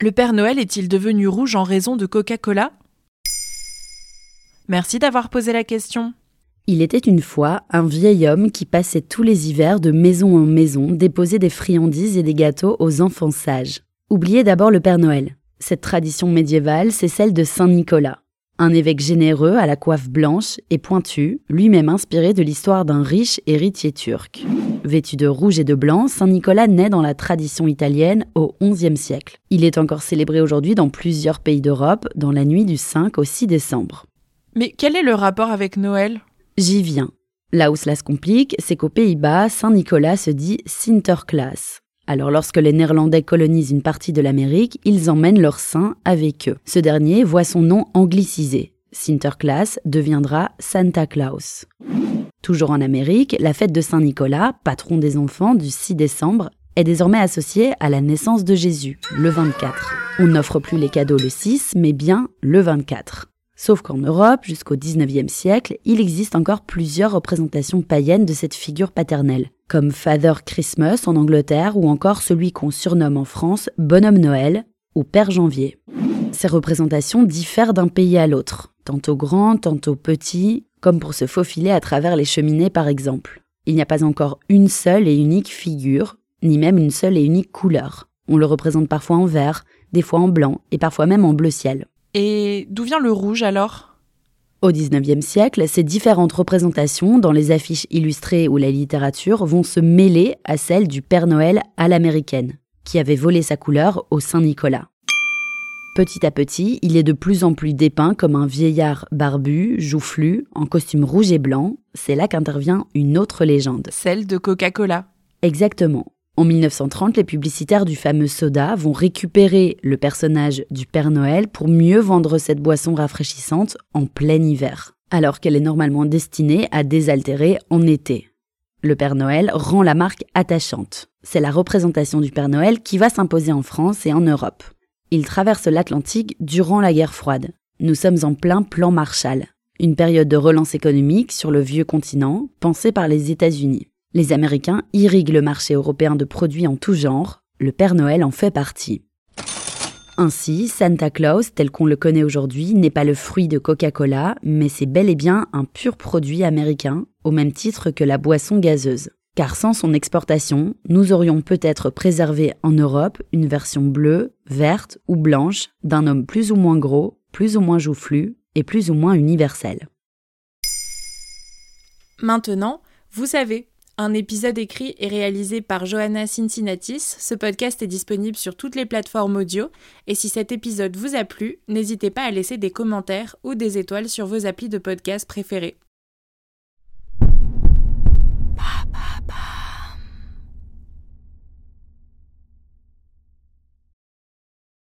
Le Père Noël est-il devenu rouge en raison de Coca-Cola? Merci d'avoir posé la question. Il était une fois un vieil homme qui passait tous les hivers de maison en maison déposer des friandises et des gâteaux aux enfants sages. Oubliez d'abord le Père Noël. Cette tradition médiévale, c'est celle de Saint Nicolas, un évêque généreux à la coiffe blanche et pointue, lui-même inspiré de l'histoire d'un riche héritier turc. Vêtu de rouge et de blanc, Saint Nicolas naît dans la tradition italienne au XIe siècle. Il est encore célébré aujourd'hui dans plusieurs pays d'Europe dans la nuit du 5 au 6 décembre. Mais quel est le rapport avec Noël? J'y viens. Là où cela se complique, c'est qu'aux Pays-Bas, Saint-Nicolas se dit Sinterklaas. Alors lorsque les Néerlandais colonisent une partie de l'Amérique, ils emmènent leur saint avec eux. Ce dernier voit son nom anglicisé. Sinterklaas deviendra Santa Claus. Toujours en Amérique, la fête de Saint-Nicolas, patron des enfants du 6 décembre, est désormais associée à la naissance de Jésus, le 24. On n'offre plus les cadeaux le 6, mais bien le 24. Sauf qu'en Europe, jusqu'au XIXe siècle, il existe encore plusieurs représentations païennes de cette figure paternelle, comme Father Christmas en Angleterre ou encore celui qu'on surnomme en France Bonhomme Noël ou Père Janvier. Ces représentations diffèrent d'un pays à l'autre, tantôt grand, tantôt petit, comme pour se faufiler à travers les cheminées par exemple. Il n'y a pas encore une seule et unique figure, ni même une seule et unique couleur. On le représente parfois en vert, des fois en blanc et parfois même en bleu ciel. Et d'où vient le rouge alors? Au XIXe siècle, ces différentes représentations dans les affiches illustrées ou la littérature vont se mêler à celles du Père Noël à l'américaine, qui avait volé sa couleur au Saint-Nicolas. Petit à petit, il est de plus en plus dépeint comme un vieillard barbu, joufflu, en costume rouge et blanc. C'est là qu'intervient une autre légende. Celle de Coca-Cola. Exactement. En 1930, les publicitaires du fameux soda vont récupérer le personnage du Père Noël pour mieux vendre cette boisson rafraîchissante en plein hiver, alors qu'elle est normalement destinée à désaltérer en été. Le Père Noël rend la marque attachante. C'est la représentation du Père Noël qui va s'imposer en France et en Europe. Il traverse l'Atlantique durant la guerre froide. Nous sommes en plein plan Marshall, une période de relance économique sur le vieux continent pensée par les États-Unis. Les Américains irriguent le marché européen de produits en tout genre, le Père Noël en fait partie. Ainsi, Santa Claus, tel qu'on le connaît aujourd'hui, n'est pas le fruit de Coca-Cola, mais c'est bel et bien un pur produit américain, au même titre que la boisson gazeuse. Car sans son exportation, nous aurions peut-être préservé en Europe une version bleue, verte ou blanche d'un homme plus ou moins gros, plus ou moins joufflu et plus ou moins universel. Maintenant, vous savez, un épisode écrit et réalisé par Johanna Cincinnatis. Ce podcast est disponible sur toutes les plateformes audio. Et si cet épisode vous a plu, n'hésitez pas à laisser des commentaires ou des étoiles sur vos applis de podcast préférés.